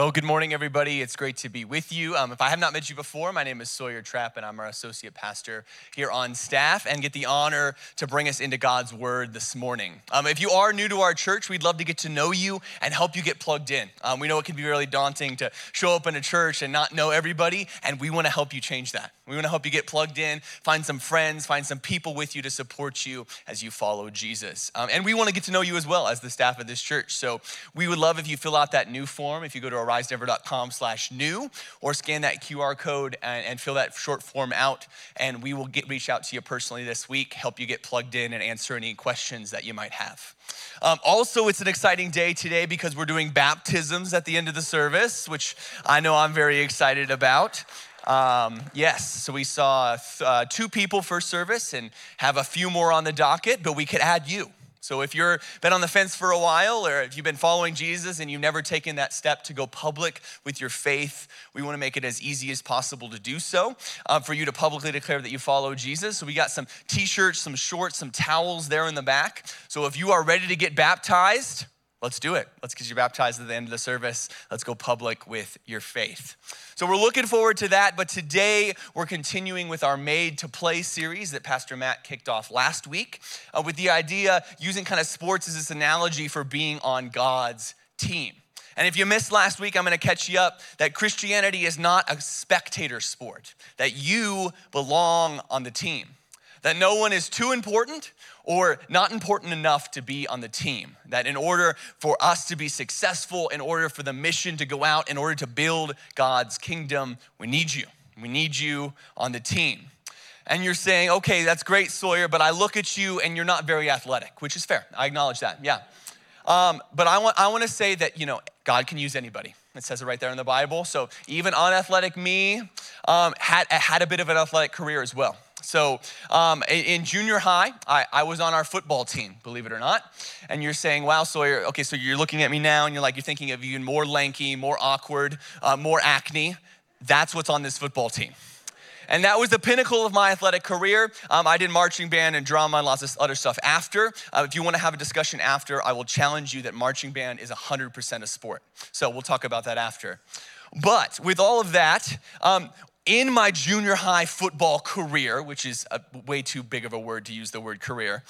Well, good morning, everybody. It's great to be with you. Um, if I have not met you before, my name is Sawyer Trapp, and I'm our associate pastor here on staff, and get the honor to bring us into God's Word this morning. Um, if you are new to our church, we'd love to get to know you and help you get plugged in. Um, we know it can be really daunting to show up in a church and not know everybody, and we want to help you change that. We want to help you get plugged in, find some friends, find some people with you to support you as you follow Jesus. Um, and we want to get to know you as well as the staff of this church. So we would love if you fill out that new form. If you go to arisedenver.com slash new or scan that QR code and, and, fill that short form out. And we will get, reach out to you personally this week, help you get plugged in and answer any questions that you might have. Um, also, it's an exciting day today because we're doing baptisms at the end of the service, which I know I'm very excited about. Um, yes, so we saw uh, two people first service and have a few more on the docket, but we could add you. So if you've been on the fence for a while, or if you've been following Jesus and you've never taken that step to go public with your faith, we want to make it as easy as possible to do so uh, for you to publicly declare that you follow Jesus. So we got some t-shirts, some shorts, some towels there in the back. So if you are ready to get baptized, let's do it. Let's get you baptized at the end of the service. Let's go public with your faith. So we're looking forward to that, but today we're continuing with our Made to Play series that Pastor Matt kicked off last week uh, with the idea using kind of sports as this analogy for being on God's team. And if you missed last week, I'm going to catch you up that Christianity is not a spectator sport, that you belong on the team, that no one is too important or not important enough to be on the team. That in order for us to be successful, in order for the mission to go out, in order to build God's kingdom, we need you. We need you on the team. And you're saying, okay, that's great, Sawyer, but I look at you and you're not very athletic, which is fair. I acknowledge that, yeah. Um, but I want, I want to say that, you know, God can use anybody. It says it right there in the Bible. So even unathletic me um, had, had a bit of an athletic career as well. So um, in junior high, I, I, was on our football team, believe it or not. And you're saying, wow, Sawyer, okay, so you're looking at me now and you're like, you're thinking of even more lanky, more awkward, uh, more acne. That's what's on this football team. And that was the pinnacle of my athletic career. Um, I did marching band and drama and lots of other stuff after. Uh, if you want to have a discussion after, I will challenge you that marching band is 100% a sport. So we'll talk about that after. But with all of that, um, in my junior high football career, which is a, way too big of a word to use the word career,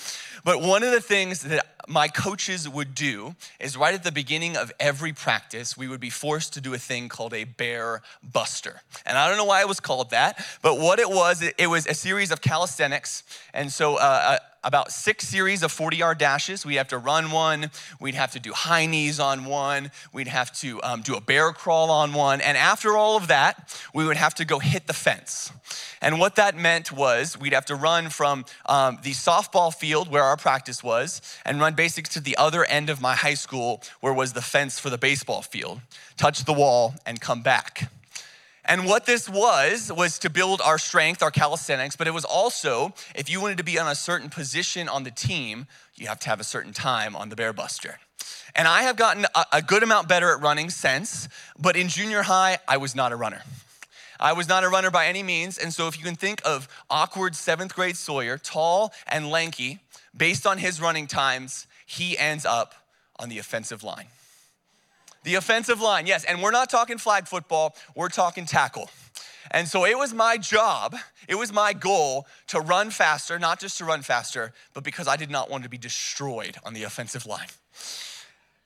but one of the things that my coaches would do is right at the beginning of every practice, we would be forced to do a thing called a bear buster. And I don't know why it was called that, but what it was, it, was a series of calisthenics. And so uh, about six series of 40 yard dashes. We'd have to run one, we'd have to do high knees on one, we'd have to um, do a bear crawl on one. And after all of that, we would have to go hit the fence. And what that meant was we'd have to run from um, the softball field where our practice was and run basics to the other end of my high school where was the fence for the baseball field, touch the wall, and come back. And what this was, was to build our strength, our calisthenics, but it was also, if you wanted to be on a certain position on the team, you have to have a certain time on the bear buster. And I have gotten a, good amount better at running since, but in junior high, I was not a runner. I was not a runner by any means. And so, if you can think of awkward seventh grade Sawyer, tall and lanky, based on his running times, he ends up on the offensive line. The offensive line, yes. And we're not talking flag football, we're talking tackle. And so it was my job, it was my goal to run faster, not just to run faster, but because I did not want to be destroyed on the offensive line.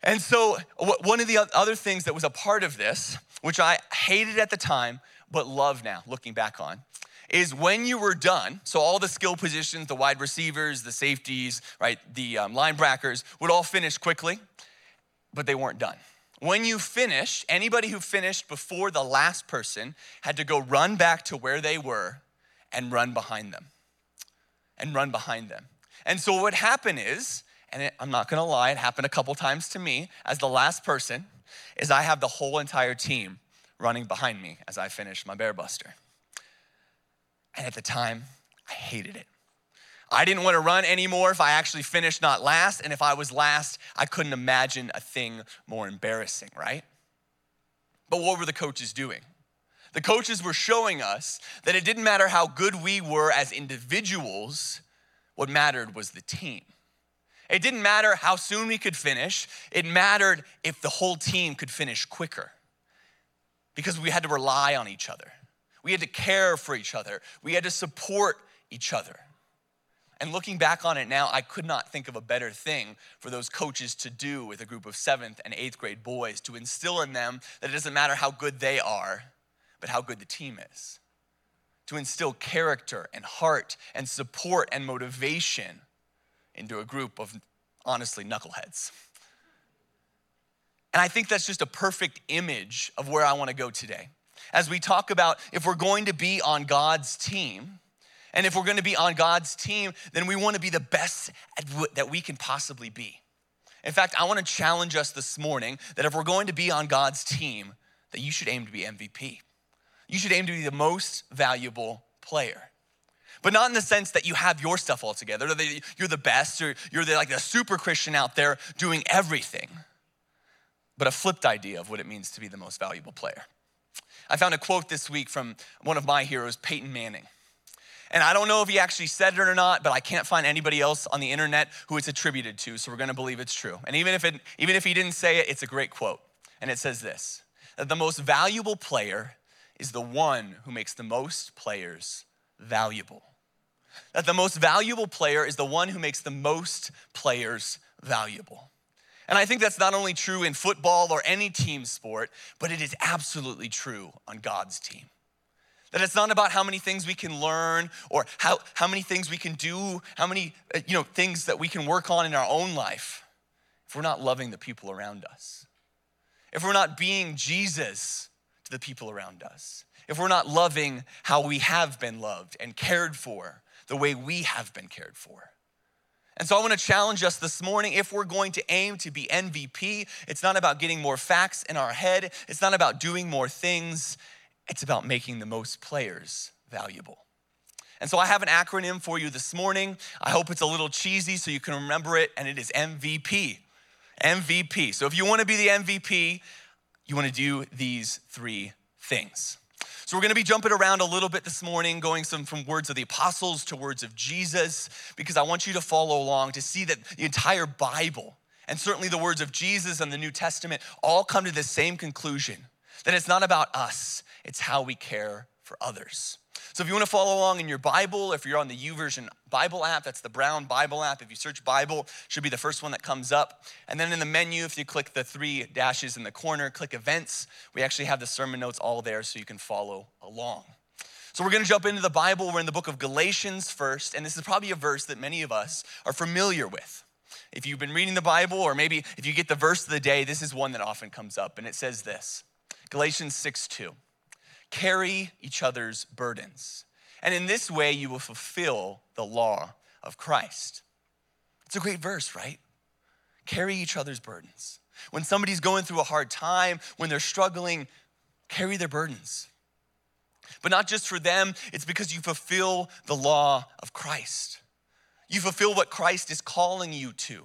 And so, one of the other things that was a part of this, which I hated at the time, but love now, looking back on, is when you were done, so all the skill positions, the wide receivers, the safeties, right, the um, linebackers would all finish quickly, but they weren't done. When you finished, anybody who finished before the last person had to go run back to where they were and run behind them. And run behind them. And so what happened is, and it, I'm not gonna lie, it happened a couple times to me as the last person, is I have the whole entire team running behind me as I finish my bear buster. And at the time, I hated it. I didn't want to run anymore if I actually finished not last. And if I was last, I couldn't imagine a thing more embarrassing, right? But what were the coaches doing? The coaches were showing us that it didn't matter how good we were as individuals, what mattered was the team. It didn't matter how soon we could finish, it mattered if the whole team could finish quicker. because we had to rely on each other. We had to care for each other. We had to support each other. And looking back on it now, I could not think of a better thing for those coaches to do with a group of seventh and eighth grade boys to instill in them that it doesn't matter how good they are, but how good the team is. To instill character and heart and support and motivation into a group of honestly knuckleheads. And I think that's just a perfect image of where I want to go today. As we talk about if we're going to be on God's team, and if we're going to be on God's team, then we want to be the best that we can possibly be. In fact, I want to challenge us this morning that if we're going to be on God's team, that you should aim to be MVP. You should aim to be the most valuable player. But not in the sense that you have your stuff all together, that you're the best, or you're the, like the super Christian out there doing everything, but a flipped idea of what it means to be the most valuable player. I found a quote this week from one of my heroes, Peyton Manning. And I don't know if he actually said it or not, but I can't find anybody else on the internet who it's attributed to, so we're gonna believe it's true. And even if, it, even if he didn't say it, it's a great quote. And it says this that the most valuable player is the one who makes the most players valuable. That the most valuable player is the one who makes the most players valuable. And I think that's not only true in football or any team sport, but it is absolutely true on God's team. That it's not about how many things we can learn or how, how many things we can do, how many uh, you know, things that we can work on in our own life if we're not loving the people around us. If we're not being Jesus to the people around us. If we're not loving how we have been loved and cared for the way we have been cared for. And so I want to challenge us this morning if we're going to aim to be MVP, it's not about getting more facts in our head, it's not about doing more things, it's about making the most players valuable. And so I have an acronym for you this morning. I hope it's a little cheesy so you can remember it, and it is MVP. MVP. So if you want to be the MVP, you want to do these three things. So we're going to be jumping around a little bit this morning, going some from words of the apostles to words of Jesus, because I want you to follow along to see that the entire Bible, and certainly the words of Jesus and the New Testament, all come to the same conclusion that it's not about us, it's how we care for others. So if you want to follow along in your Bible, if you're on the YouVersion Bible app, that's the brown Bible app. If you search Bible, should be the first one that comes up. And then in the menu, if you click the three dashes in the corner, click events, we actually have the sermon notes all there so you can follow along. So we're going to jump into the Bible. We're in the book of Galatians first, and this is probably a verse that many of us are familiar with. If you've been reading the Bible, or maybe if you get the verse of the day, this is one that often comes up, and it says this Galatians 6 2 carry each other's burdens. And in this way, you will fulfill the law of Christ. It's a great verse, right? Carry each other's burdens. When somebody's going through a hard time, when they're struggling, carry their burdens. But not just for them, it's because you fulfill the law of Christ. You fulfill what Christ is calling you to.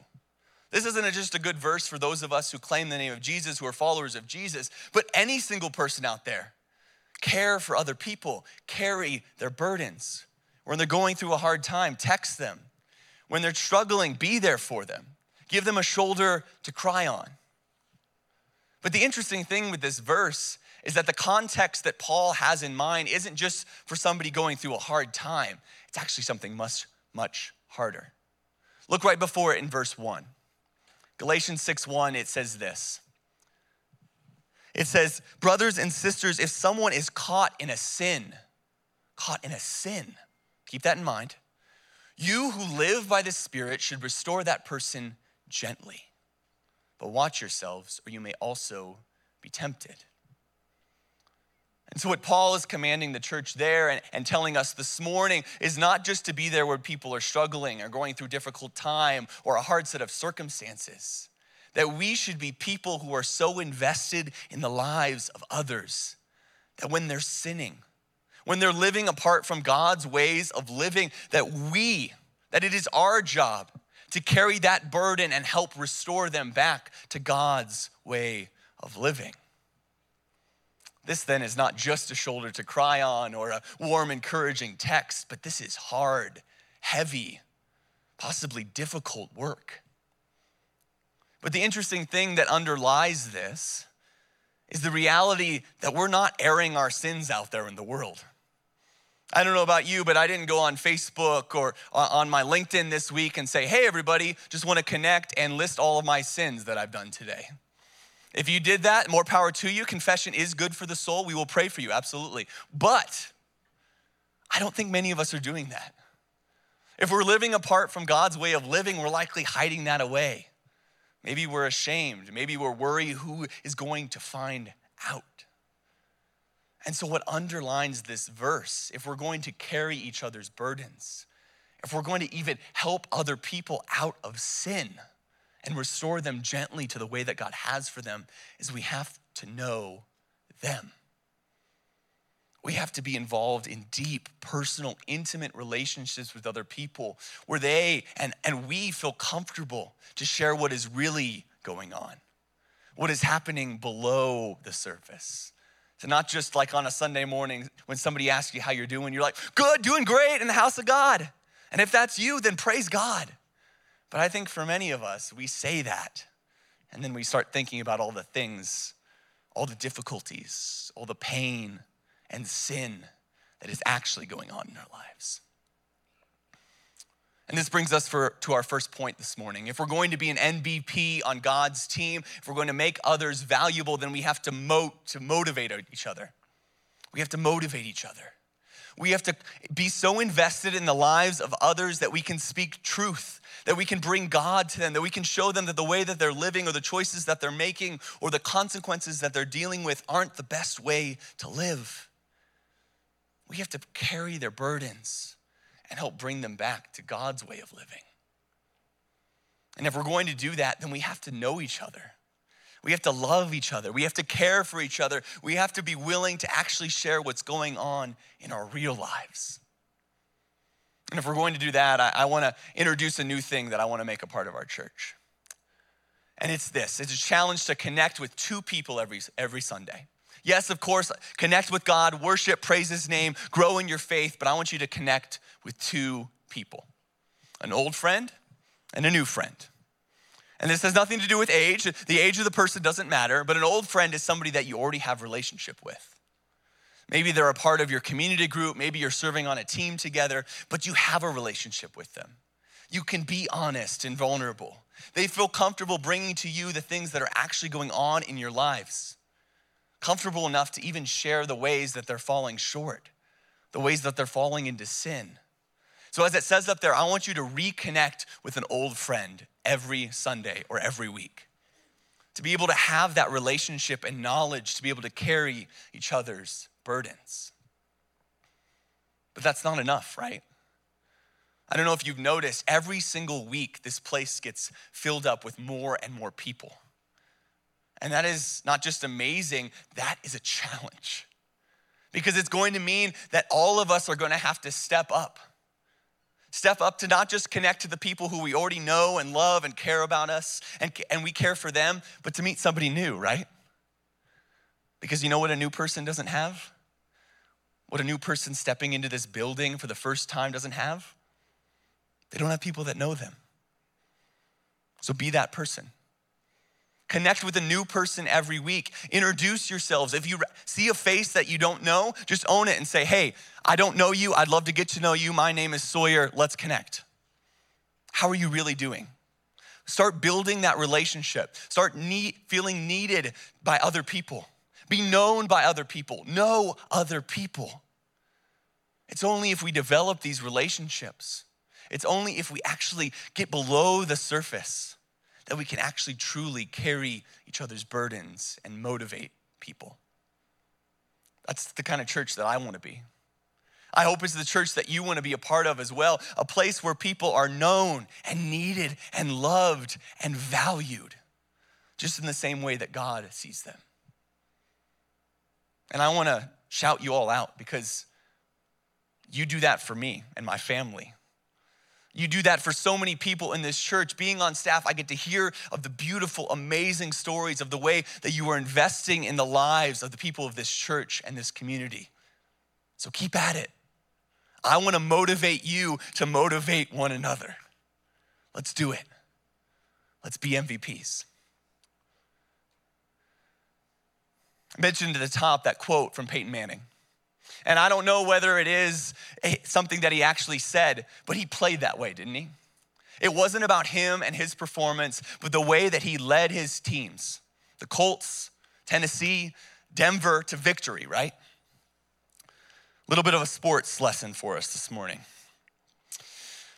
This isn't just a good verse for those of us who claim the name of Jesus, who are followers of Jesus, but any single person out there care for other people, carry their burdens. When they're going through a hard time, text them. When they're struggling, be there for them. Give them a shoulder to cry on. But the interesting thing with this verse is that the context that Paul has in mind isn't just for somebody going through a hard time, it's actually something much, much harder. Look right before it in verse 1. Galatians 6 1, it says this it says, Brothers and sisters, if someone is caught in a sin, caught in a sin, keep that in mind. You who live by the Spirit should restore that person gently. But watch yourselves, or you may also be tempted. And so, what Paul is commanding the church there and, and, telling us this morning is not just to be there where people are struggling or going through difficult time or a hard set of circumstances that we should be people who are so invested in the lives of others that when they're sinning, when they're living apart from God's ways of living, that we, that it is our job to carry that burden and help restore them back to God's way of living. This then is not just a shoulder to cry on or a warm, encouraging text, but this is hard, heavy, possibly difficult work. But the interesting thing that underlies this is the reality that we're not airing our sins out there in the world. I don't know about you, but I didn't go on Facebook or uh, on my LinkedIn this week and say, hey, everybody, just want to connect and list all of my sins that I've done today. If you did that, more power to you. Confession is good for the soul. We will pray for you, absolutely. But I don't think many of us are doing that. If we're living apart from God's way of living, we're likely hiding that away. Maybe we're ashamed. Maybe we're worried who is going to find out. And so, what underlines this verse, if we're going to carry each other's burdens, if we're going to even help other people out of sin and restore them gently to the way that God has for them, is we have to know them. We have to be involved in deep, personal, intimate relationships with other people where they and, and we feel comfortable to share what is really going on, what is happening below the surface. So, not just like on a Sunday morning when somebody asks you how you're doing, you're like, good, doing great in the house of God. And if that's you, then praise God. But I think for many of us, we say that. And then we start thinking about all the things, all the difficulties, all the pain and sin that is actually going on in our lives. And this brings us for, to our first point this morning. If we're going to be an MVP on God's team, if we're going to make others valuable, then we have to, mo- to motivate each other. We have to motivate each other. We have to be so invested in the lives of others that we can speak truth, that we can bring God to them, that we can show them that the way that they're living or the choices that they're making or the consequences that they're dealing with aren't the best way to live. We have to carry their burdens and help bring them back to God's way of living. And if we're going to do that, then we have to know each other. We have to love each other. We have to care for each other. We have to be willing to actually share what's going on in our real lives. And if we're going to do that, I, I want to introduce a new thing that I want to make a part of our church. And it's this it's a challenge to connect with two people every, every Sunday. Yes, of course, connect with God, worship, praise His name, grow in your faith, but I want you to connect with two people an old friend and a new friend. And this has nothing to do with age. The age of the person doesn't matter, but an old friend is somebody that you already have relationship with. Maybe they're a part of your community group, maybe you're serving on a team together, but you have a relationship with them. You can be honest and vulnerable. They feel comfortable bringing to you the things that are actually going on in your lives comfortable enough to even share the ways that they're falling short, the ways that they're falling into sin. So, as it says up there, I want you to reconnect with an old friend every Sunday or every week. To be able to have that relationship and knowledge to be able to carry each other's burdens. But that's not enough, right? I don't know if you've noticed, every single week, this place gets filled up with more and more people. And that is not just amazing, that is a challenge. Because it's going to mean that all of us are going to have to step up. Step up to not just connect to the people who we already know and love and care about us and, and we care for them, but to meet somebody new, right? Because you know what a new person doesn't have? What a new person stepping into this building for the first time doesn't have? They don't have people that know them. So be that person. Connect with a new person every week. Introduce yourselves. If you see a face that you don't know, just own it and say, hey, I don't know you. I'd love to get to know you. My name is Sawyer. Let's connect. How are you really doing? Start building that relationship. Start need, feeling needed by other people. Be known by other people. Know other people. It's only if we develop these relationships, it's only if we actually get below the surface that we can actually truly carry each other's burdens and motivate people. That's the kind of church that I want to be. I hope it's the church that you want to be a part of as well, a place where people are known and needed and loved and valued, just in the same way that God sees them. And I want to shout you all out because you do that for me and my family. You do that for so many people in this church. Being on staff, I get to hear of the beautiful, amazing stories of the way that you are investing in the lives of the people of this church and this community. So keep at it. I want to motivate you to motivate one another. Let's do it. Let's be MVPs. mentioned at the top that quote from Peyton Manning. And I don't know whether it is eh, something that he actually said, but he played that way, didn't he? It wasn't about him and his performance, but the way that he led his teams the Colts, Tennessee, Denver to victory, right? A little bit of a sports lesson for us this morning.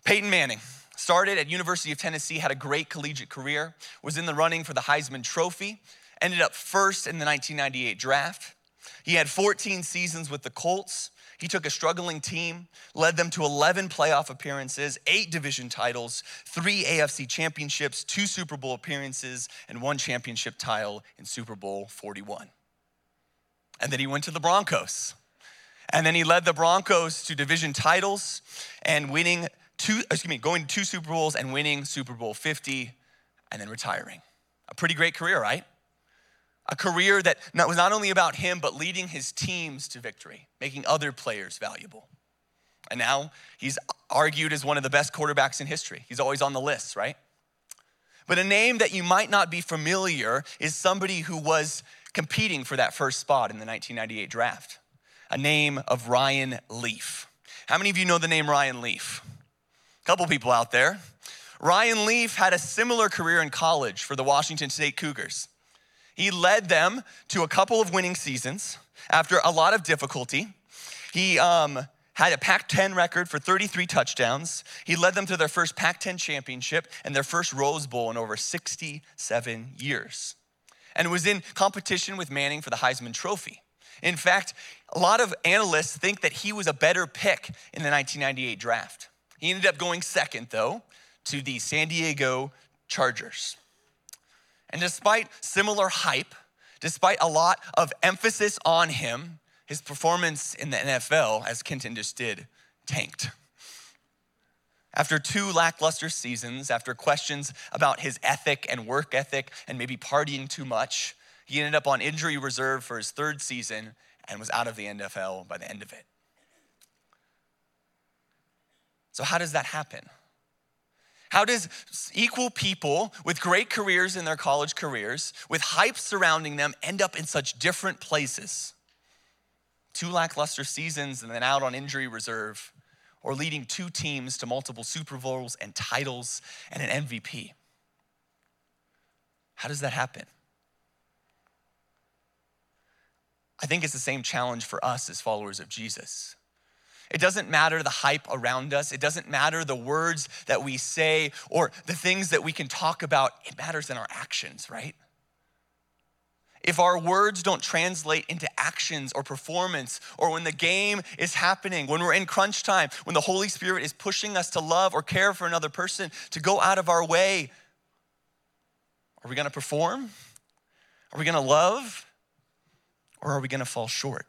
Peyton Manning started at University of Tennessee, had a great collegiate career, was in the running for the Heisman Trophy, ended up first in the 1998 draft. He had 14 seasons with the Colts. He took a struggling team, led them to 11 playoff appearances, eight division titles, three AFC championships, two Super Bowl appearances, and one championship title in Super Bowl 41. And then he went to the Broncos. And then he led the Broncos to division titles and winning two, excuse me, going to two Super Bowls and winning Super Bowl 50 and then retiring. A pretty great career, right? A career that was not only about him, but leading his teams to victory, making other players valuable. And now he's argued as one of the best quarterbacks in history. He's always on the list, right? But a name that you might not be familiar is somebody who was competing for that first spot in the 1998 draft, a name of Ryan Leaf. How many of you know the name Ryan Leaf? A couple people out there. Ryan Leaf had a similar career in college for the Washington State Cougars. He led them to a couple of winning seasons after a lot of difficulty. He um, had a Pac 10 record for 33 touchdowns. He led them to their first Pac 10 championship and their first Rose Bowl in over 67 years. And was in competition with Manning for the Heisman Trophy. In fact, a lot of analysts think that he was a better pick in the 1998 draft. He ended up going second, though, to the San Diego Chargers. And despite similar hype, despite a lot of emphasis on him, his performance in the NFL, as Kenton just did, tanked. After two lackluster seasons, after questions about his ethic and work ethic and maybe partying too much, he ended up on injury reserve for his third season and was out of the NFL by the end of it. So, how does that happen? How does equal people with great careers in their college careers, with hype surrounding them, end up in such different places? Two lackluster seasons and then out on injury reserve, or leading two teams to multiple Super Bowls and titles and an MVP. How does that happen? I think it's the same challenge for us as followers of Jesus. It doesn't matter the hype around us. It doesn't matter the words that we say or the things that we can talk about. It matters in our actions, right? If our words don't translate into actions or performance, or when the game is happening, when we're in crunch time, when the Holy Spirit is pushing us to love or care for another person, to go out of our way, are we gonna perform? Are we gonna love? Or are we gonna fall short?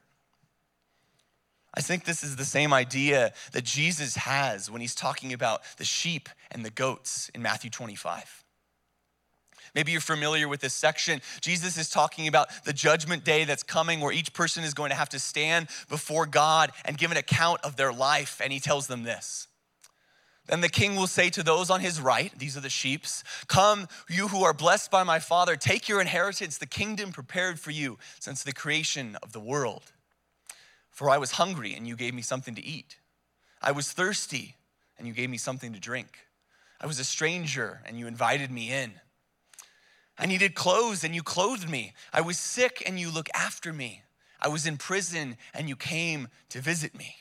I think this is the same idea that Jesus has when he's talking about the sheep and the goats in Matthew 25. Maybe you're familiar with this section. Jesus is talking about the judgment day that's coming where each person is going to have to stand before God and give an account of their life. And he tells them this. Then the king will say to those on his right, these are the sheeps, Come, you who are blessed by my Father, take your inheritance, the kingdom prepared for you since the creation of the world. For I was hungry, and you gave me something to eat. I was thirsty, and you gave me something to drink. I was a stranger, and you invited me in. I needed clothes, and you clothed me. I was sick, and you looked after me. I was in prison, and you came to visit me.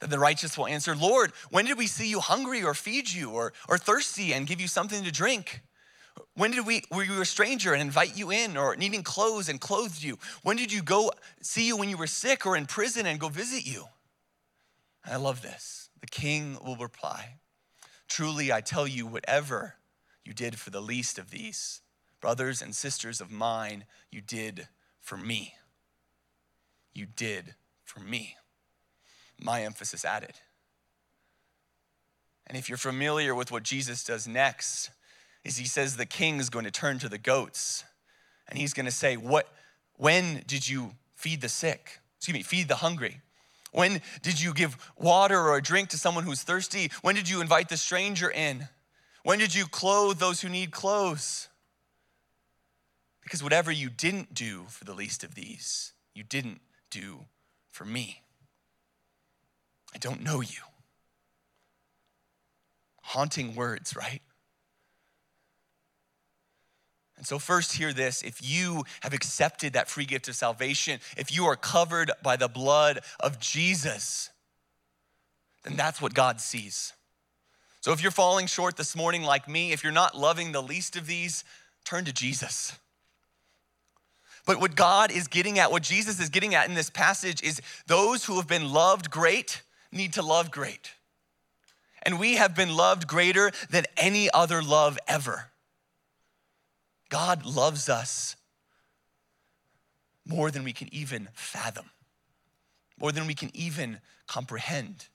Then the righteous will answer, Lord, when did we see you hungry or feed you or, or thirsty and give you something to drink? When did we were you a stranger and invite you in or needing clothes and clothed you? When did you go see you when you were sick or in prison and go visit you? I love this. The king will reply, Truly I tell you, whatever you did for the least of these, brothers and sisters of mine, you did for me. You did for me. My emphasis added. And if you're familiar with what Jesus does next, is he says the king is going to turn to the goats and he's going to say, What, when did you feed the sick? Excuse me, feed the hungry? When did you give water or a drink to someone who's thirsty? When did you invite the stranger in? When did you clothe those who need clothes? Because whatever you didn't do for the least of these, you didn't do for me. I don't know you. Haunting words, right? And so, first, hear this if you have accepted that free gift of salvation, if you are covered by the blood of Jesus, then that's what God sees. So, if you're falling short this morning like me, if you're not loving the least of these, turn to Jesus. But what God is getting at, what Jesus is getting at in this passage is those who have been loved great need to love great. And we have been loved greater than any other love ever. God loves us more than we can even fathom, more than we can even comprehend.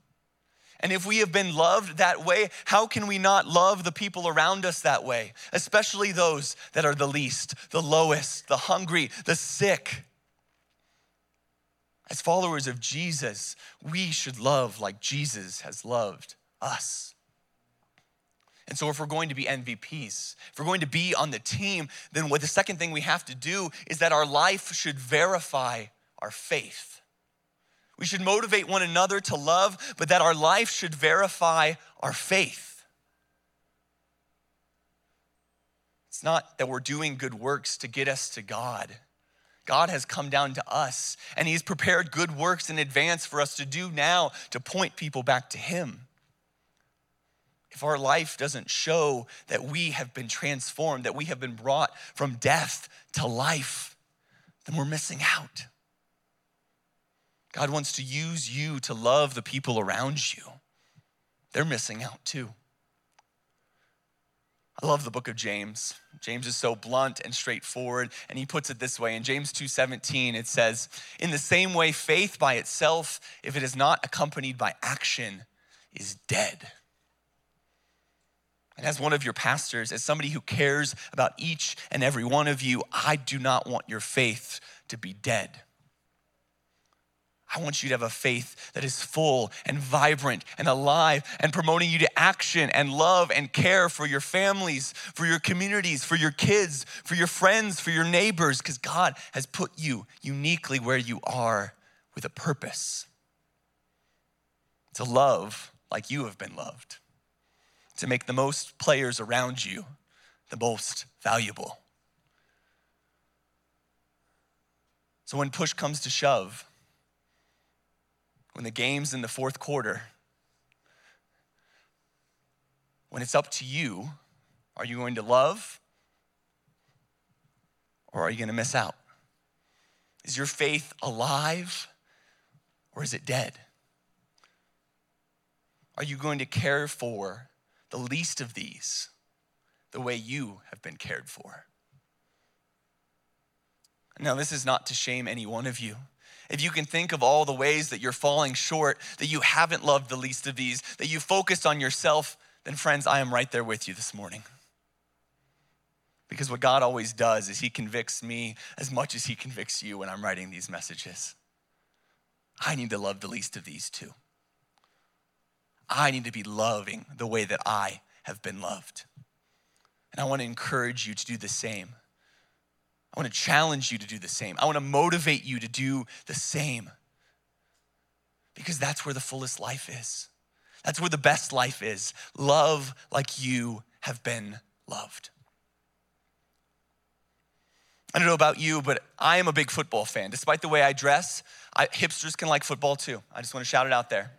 And if we have been loved that way, how can we not love the people around us that way, especially those that are the least, the lowest, the hungry, the sick? As followers of Jesus, we should love like Jesus has loved us. And so, if we're going to be MVPs, if we're going to be on the team, then what the second thing we have to do is that our life should verify our faith. We should motivate one another to love, but that our life should verify our faith. It's not that we're doing good works to get us to God. God has come down to us and He's prepared good works in advance for us to do now to point people back to Him. If our life doesn't show that we have been transformed, that we have been brought from death to life, then we're missing out. God wants to use you to love the people around you. They're missing out too. I love the book of James. James is so blunt and straightforward, and he puts it this way. In James 2:17, it says, "In the same way, faith by itself, if it is not accompanied by action, is dead." And as one of your pastors, as somebody who cares about each and every one of you, I do not want your faith to be dead. I want you to have a faith that is full and vibrant and alive and promoting you to action and love and care for your families, for your communities, for your kids, for your friends, for your neighbors, because God has put you uniquely where you are with a purpose to love like you have been loved, to make the most players around you the most valuable. So when push comes to shove, when the game's in the fourth quarter, when it's up to you, are you going to love or are you going to miss out? Is your faith alive or is it dead? Are you going to care for the least of these the way you have been cared for? Now, this is not to shame any one of you if you can think of all the ways that you're falling short, that you haven't loved the least of these, that you focused on yourself, then friends, I am right there with you this morning. Because what God always does is He convicts me as much as He convicts you when I'm writing these messages. I need to love the least of these too. I need to be loving the way that I have been loved. And I want to encourage you to do the same. I want to challenge you to do the same. I want to motivate you to do the same. Because that's where the fullest life is. That's where the best life is. Love like you have been loved. I don't know about you, but I am a big football fan. Despite the way I dress, I, hipsters can like football too. I just want to shout it out there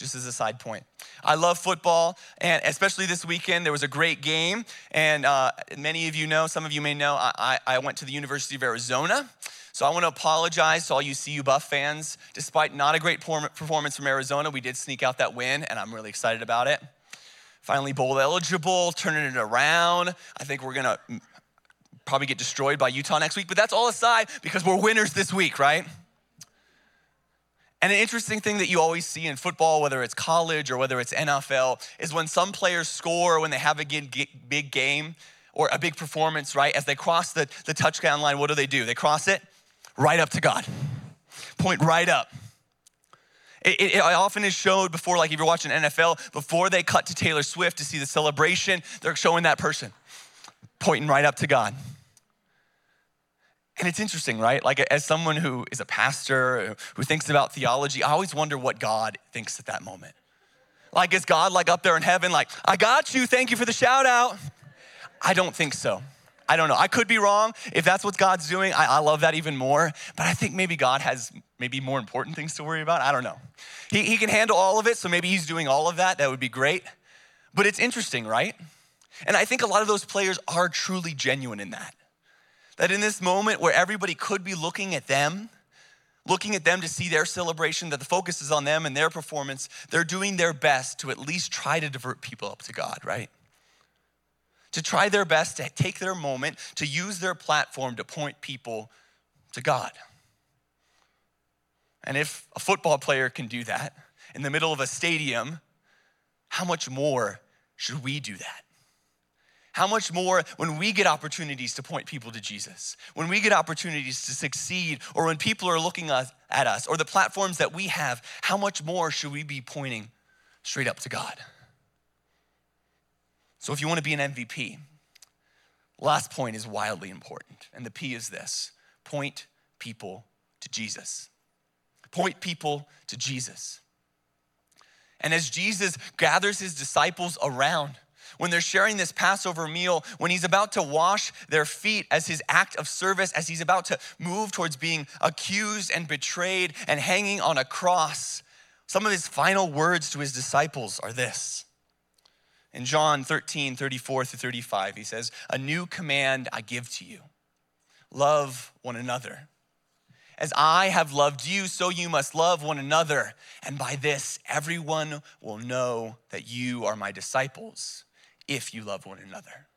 just as a side point. I love football, and especially this weekend, there was a great game. And uh, many of you know, some of you may know, I, I went to the University of Arizona. So I want to apologize to all you CU Buff fans. Despite not a great performance from Arizona, we did sneak out that win, and I'm really excited about it. Finally, bowl eligible, turning it around. I think we're going to probably get destroyed by Utah next week, but that's all aside because we're winners this week, right? And an interesting thing that you always see in football, whether it's college or whether it's NFL, is when some players score, when they have a big game or a big performance, right? As they cross the, the touchdown line, what do they do? They cross it right up to God, point right up. It, it, it, often is showed before, like if you're watching NFL, before they cut to Taylor Swift to see the celebration, they're showing that person pointing right up to God. And it's interesting, right? Like, as someone who is a pastor, who thinks about theology, I always wonder what God thinks at that moment. Like, is God like up there in heaven, like, I got you, thank you for the shout out? I don't think so. I don't know. I could be wrong. If that's what God's doing, I, I, love that even more. But I think maybe God has maybe more important things to worry about. I don't know. He, he can handle all of it, so maybe He's doing all of that. That would be great. But it's interesting, right? And I think a lot of those players are truly genuine in that. That in this moment where everybody could be looking at them, looking at them to see their celebration, that the focus is on them and their performance, they're doing their best to at least try to divert people up to God, right? To try their best to take their moment, to use their platform to point people to God. And if a football player can do that in the middle of a stadium, how much more should we do that? How much more when we get opportunities to point people to Jesus, when we get opportunities to succeed, or when people are looking at us, or the platforms that we have, how much more should we be pointing straight up to God? So, if you want to be an MVP, last point is wildly important. And the P is this point people to Jesus. Point people to Jesus. And as Jesus gathers his disciples around, when they're sharing this Passover meal, when he's about to wash their feet as his act of service, as he's about to move towards being accused and betrayed and hanging on a cross, some of his final words to his disciples are this. In John 13, 34 through 35, he says, A new command I give to you love one another. As I have loved you, so you must love one another. And by this, everyone will know that you are my disciples if you love one another.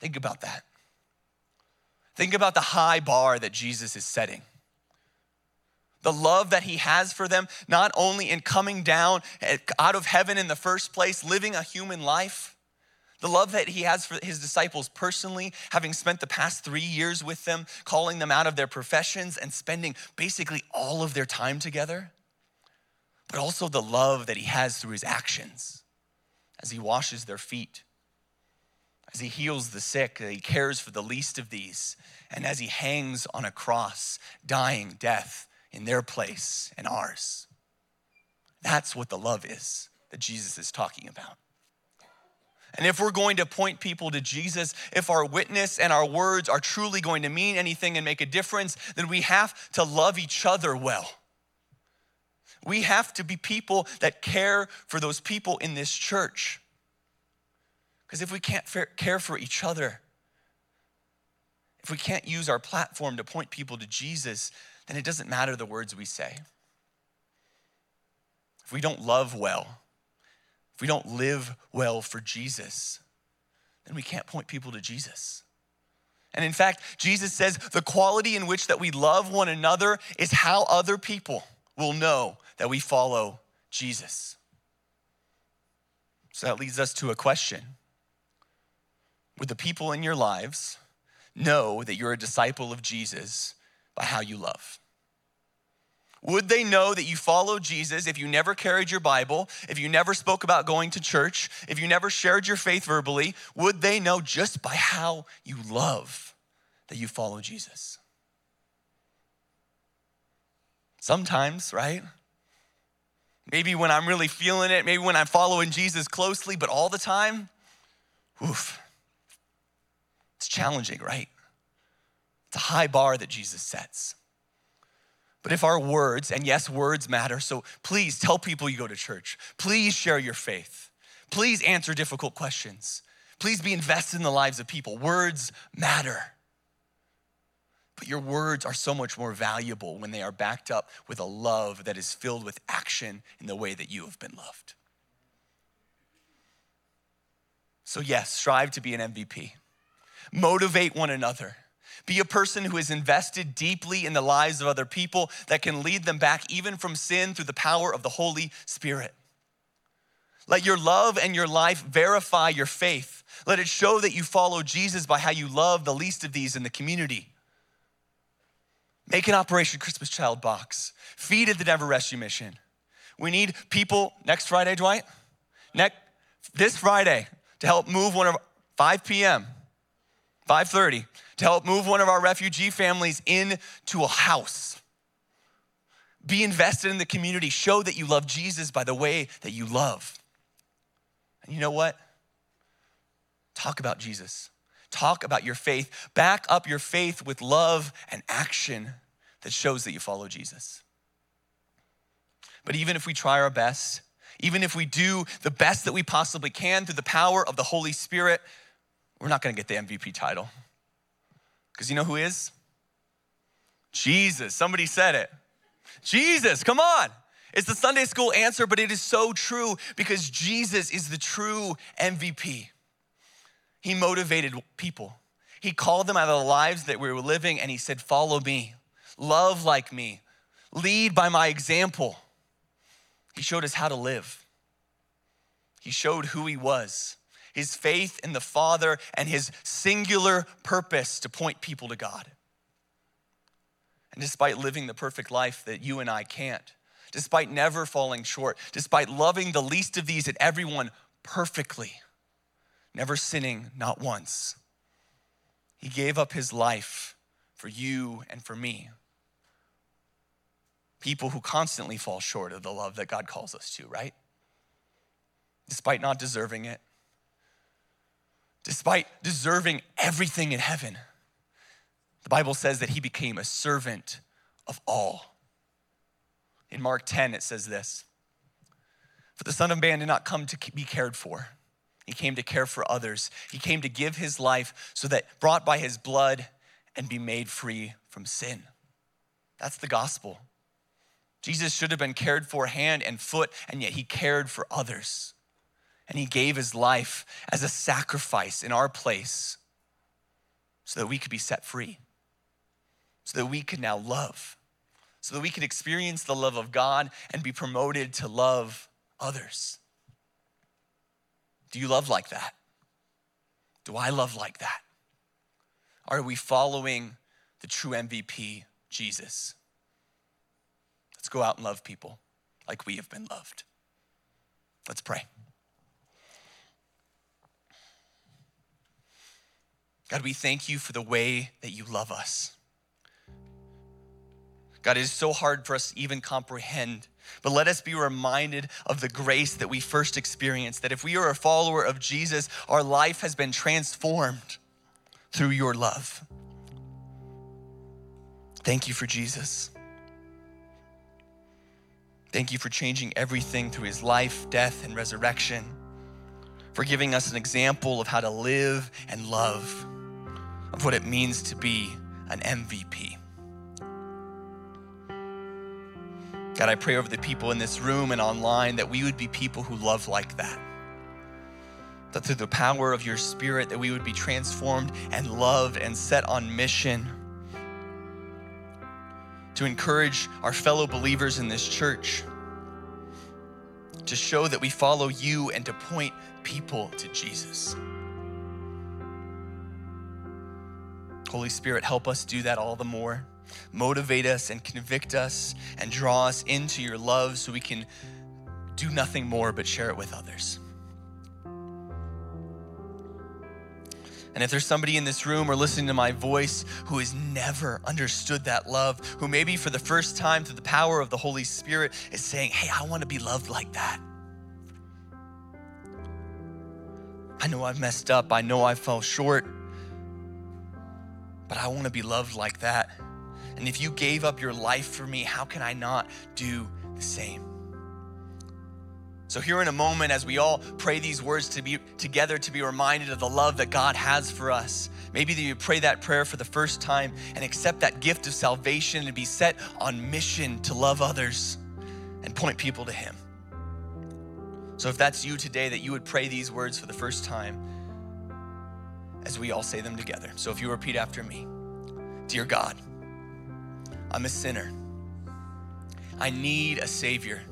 Think about that. Think about the high bar that Jesus is setting. The love that he has for them, not only in coming down out of heaven in the first place, living a human life, the love that he has for his disciples personally, having spent the past three years with them, calling them out of their professions and spending basically all of their time together, but also the love that he has through his actions as he washes their feet, as he heals the sick, he cares for the least of these, and as he hangs on a cross, dying death in their place and ours. That's what the love is that Jesus is talking about. And if we're going to point people to Jesus, if our witness and our words are truly going to mean anything and make a difference, then we have to love each other well. We have to be people that care for those people in this church. Because if we can't care for each other, if we can't use our platform to point people to Jesus, then it doesn't matter the words we say. If we don't love well, if we don't live well for Jesus, then we can't point people to Jesus. And in fact, Jesus says the quality in which that we love one another is how other people will know that we follow Jesus. So that leads us to a question. Would the people in your lives know that you're a disciple of Jesus by how you love? Would they know that you follow Jesus if you never carried your Bible, if you never spoke about going to church, if you never shared your faith verbally? Would they know just by how you love that you follow Jesus? Sometimes, right? Maybe when I'm really feeling it, maybe when I'm following Jesus closely, but all the time, oof, it's challenging, right? It's a high bar that Jesus sets. But if our words, and yes, words matter, so please tell people you go to church. Please share your faith. Please answer difficult questions. Please be invested in the lives of people. Words matter. Your words are so much more valuable when they are backed up with a love that is filled with action in the way that you have been loved. So, yes, strive to be an MVP. Motivate one another. Be a person who is invested deeply in the lives of other people that can lead them back even from sin through the power of the Holy Spirit. Let your love and your life verify your faith. Let it show that you follow Jesus by how you love the least of these in the community. Make an Operation Christmas Child box. Feed at the Denver Rescue Mission. We need people next Friday, Dwight. Next this Friday to help move one of 5 p.m. 5:30 to help move one of our refugee families into a house. Be invested in the community. Show that you love Jesus by the way that you love. And you know what? Talk about Jesus. Talk about your faith. Back up your faith with love and action that shows that you follow Jesus. But even if we try our best, even if we do the best that we possibly can through the power of the Holy Spirit, we're not gonna get the MVP title. Because you know who is? Jesus. Somebody said it. Jesus, come on. It's the Sunday school answer, but it is so true because Jesus is the true MVP. He motivated people. He called them out of the lives that we were living and he said, Follow me, love like me, lead by my example. He showed us how to live. He showed who he was, his faith in the Father, and his singular purpose to point people to God. And despite living the perfect life that you and I can't, despite never falling short, despite loving the least of these and everyone perfectly, never sinning not once, he gave up his life for you and for me people who constantly fall short of the love that God calls us to, right? Despite not deserving it, despite deserving everything in heaven, the Bible says that he became a servant of all. In Mark 10, it says this For the Son of Man did not come to be cared for, he came to care for others. He came to give his life so that brought by his blood and be made free from sin. That's the gospel. Jesus should have been cared for hand and foot, and yet he cared for others. And he gave his life as a sacrifice in our place so that we could be set free, so that we could now love, so that we could experience the love of God and be promoted to love others. Do you love like that? Do I love like that? Are we following the true MVP, Jesus? Let's go out and love people like we have been loved. Let's pray. God, we thank you for the way that you love us. God, it is so hard for us to even comprehend, but let us be reminded of the grace that we first experienced. That if we are a follower of Jesus, our life has been transformed through your love. Thank you for Jesus. Thank you for changing everything through his life, death, and resurrection, for giving us an example of how to live and love, of what it means to be an MVP. God, I pray over the people in this room and online that we would be people who love like that. That through the power of your spirit that we would be transformed and loved and set on mission to encourage our fellow believers in this church, to show that we follow you and to point people to Jesus. Holy Spirit, help us do that all the more. Motivate us and convict us and draw us into your love so we can do nothing more but share it with others. And if there's somebody in this room or listening to my voice who has never understood that love, who maybe for the first time through the power of the Holy Spirit is saying, Hey, I want to be loved like that. I know I've messed up. I know I fell short. But I want to be loved like that. And if you gave up your life for me, how can I not do the same? So, here in a moment, as we all pray these words to be together to be reminded of the love that God has for us, maybe that you pray that prayer for the first time and accept that gift of salvation and be set on mission to love others and point people to Him. So, if that's you today, that you would pray these words for the first time as we all say them together. So, if you repeat after me Dear God, I'm a sinner, I need a Savior.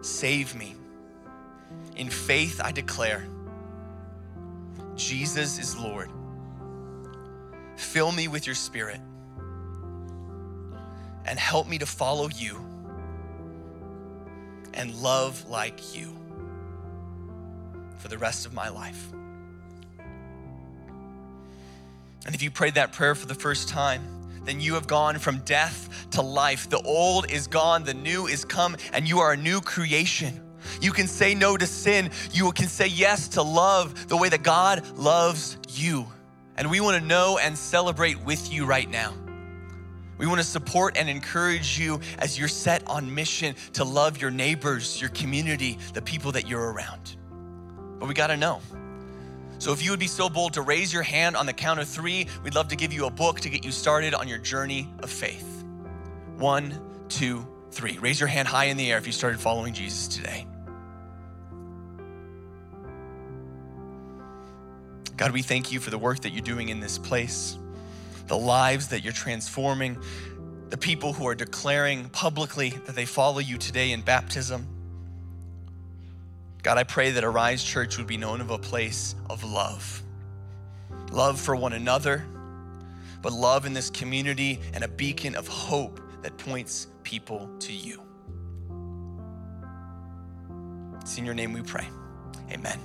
Save me. In faith, I declare Jesus is Lord. Fill me with your spirit and help me to follow you and love like you for the rest of my life. And if you prayed that prayer for the first time, then you have gone from death to life. The old is gone, the new is come, and you are a new creation. You can say no to sin. You can say yes to love the way that God loves you. And we want to know and celebrate with you right now. We want to support and encourage you as you're set on mission to love your neighbors, your community, the people that you're around. But we got to know. So if you would be so bold to raise your hand on the count of three, we'd love to give you a book to get you started on your journey of faith. One, two, three. Raise your hand high in the air if you started following Jesus today. God, we thank you for the work that you're doing in this place, the lives that you're transforming, the people who are declaring publicly that they follow you today in baptism. God, I pray that Arise Church would be known of a place of love love for one another, but love in this community and a beacon of hope that points people to you. It's in your name we pray. Amen.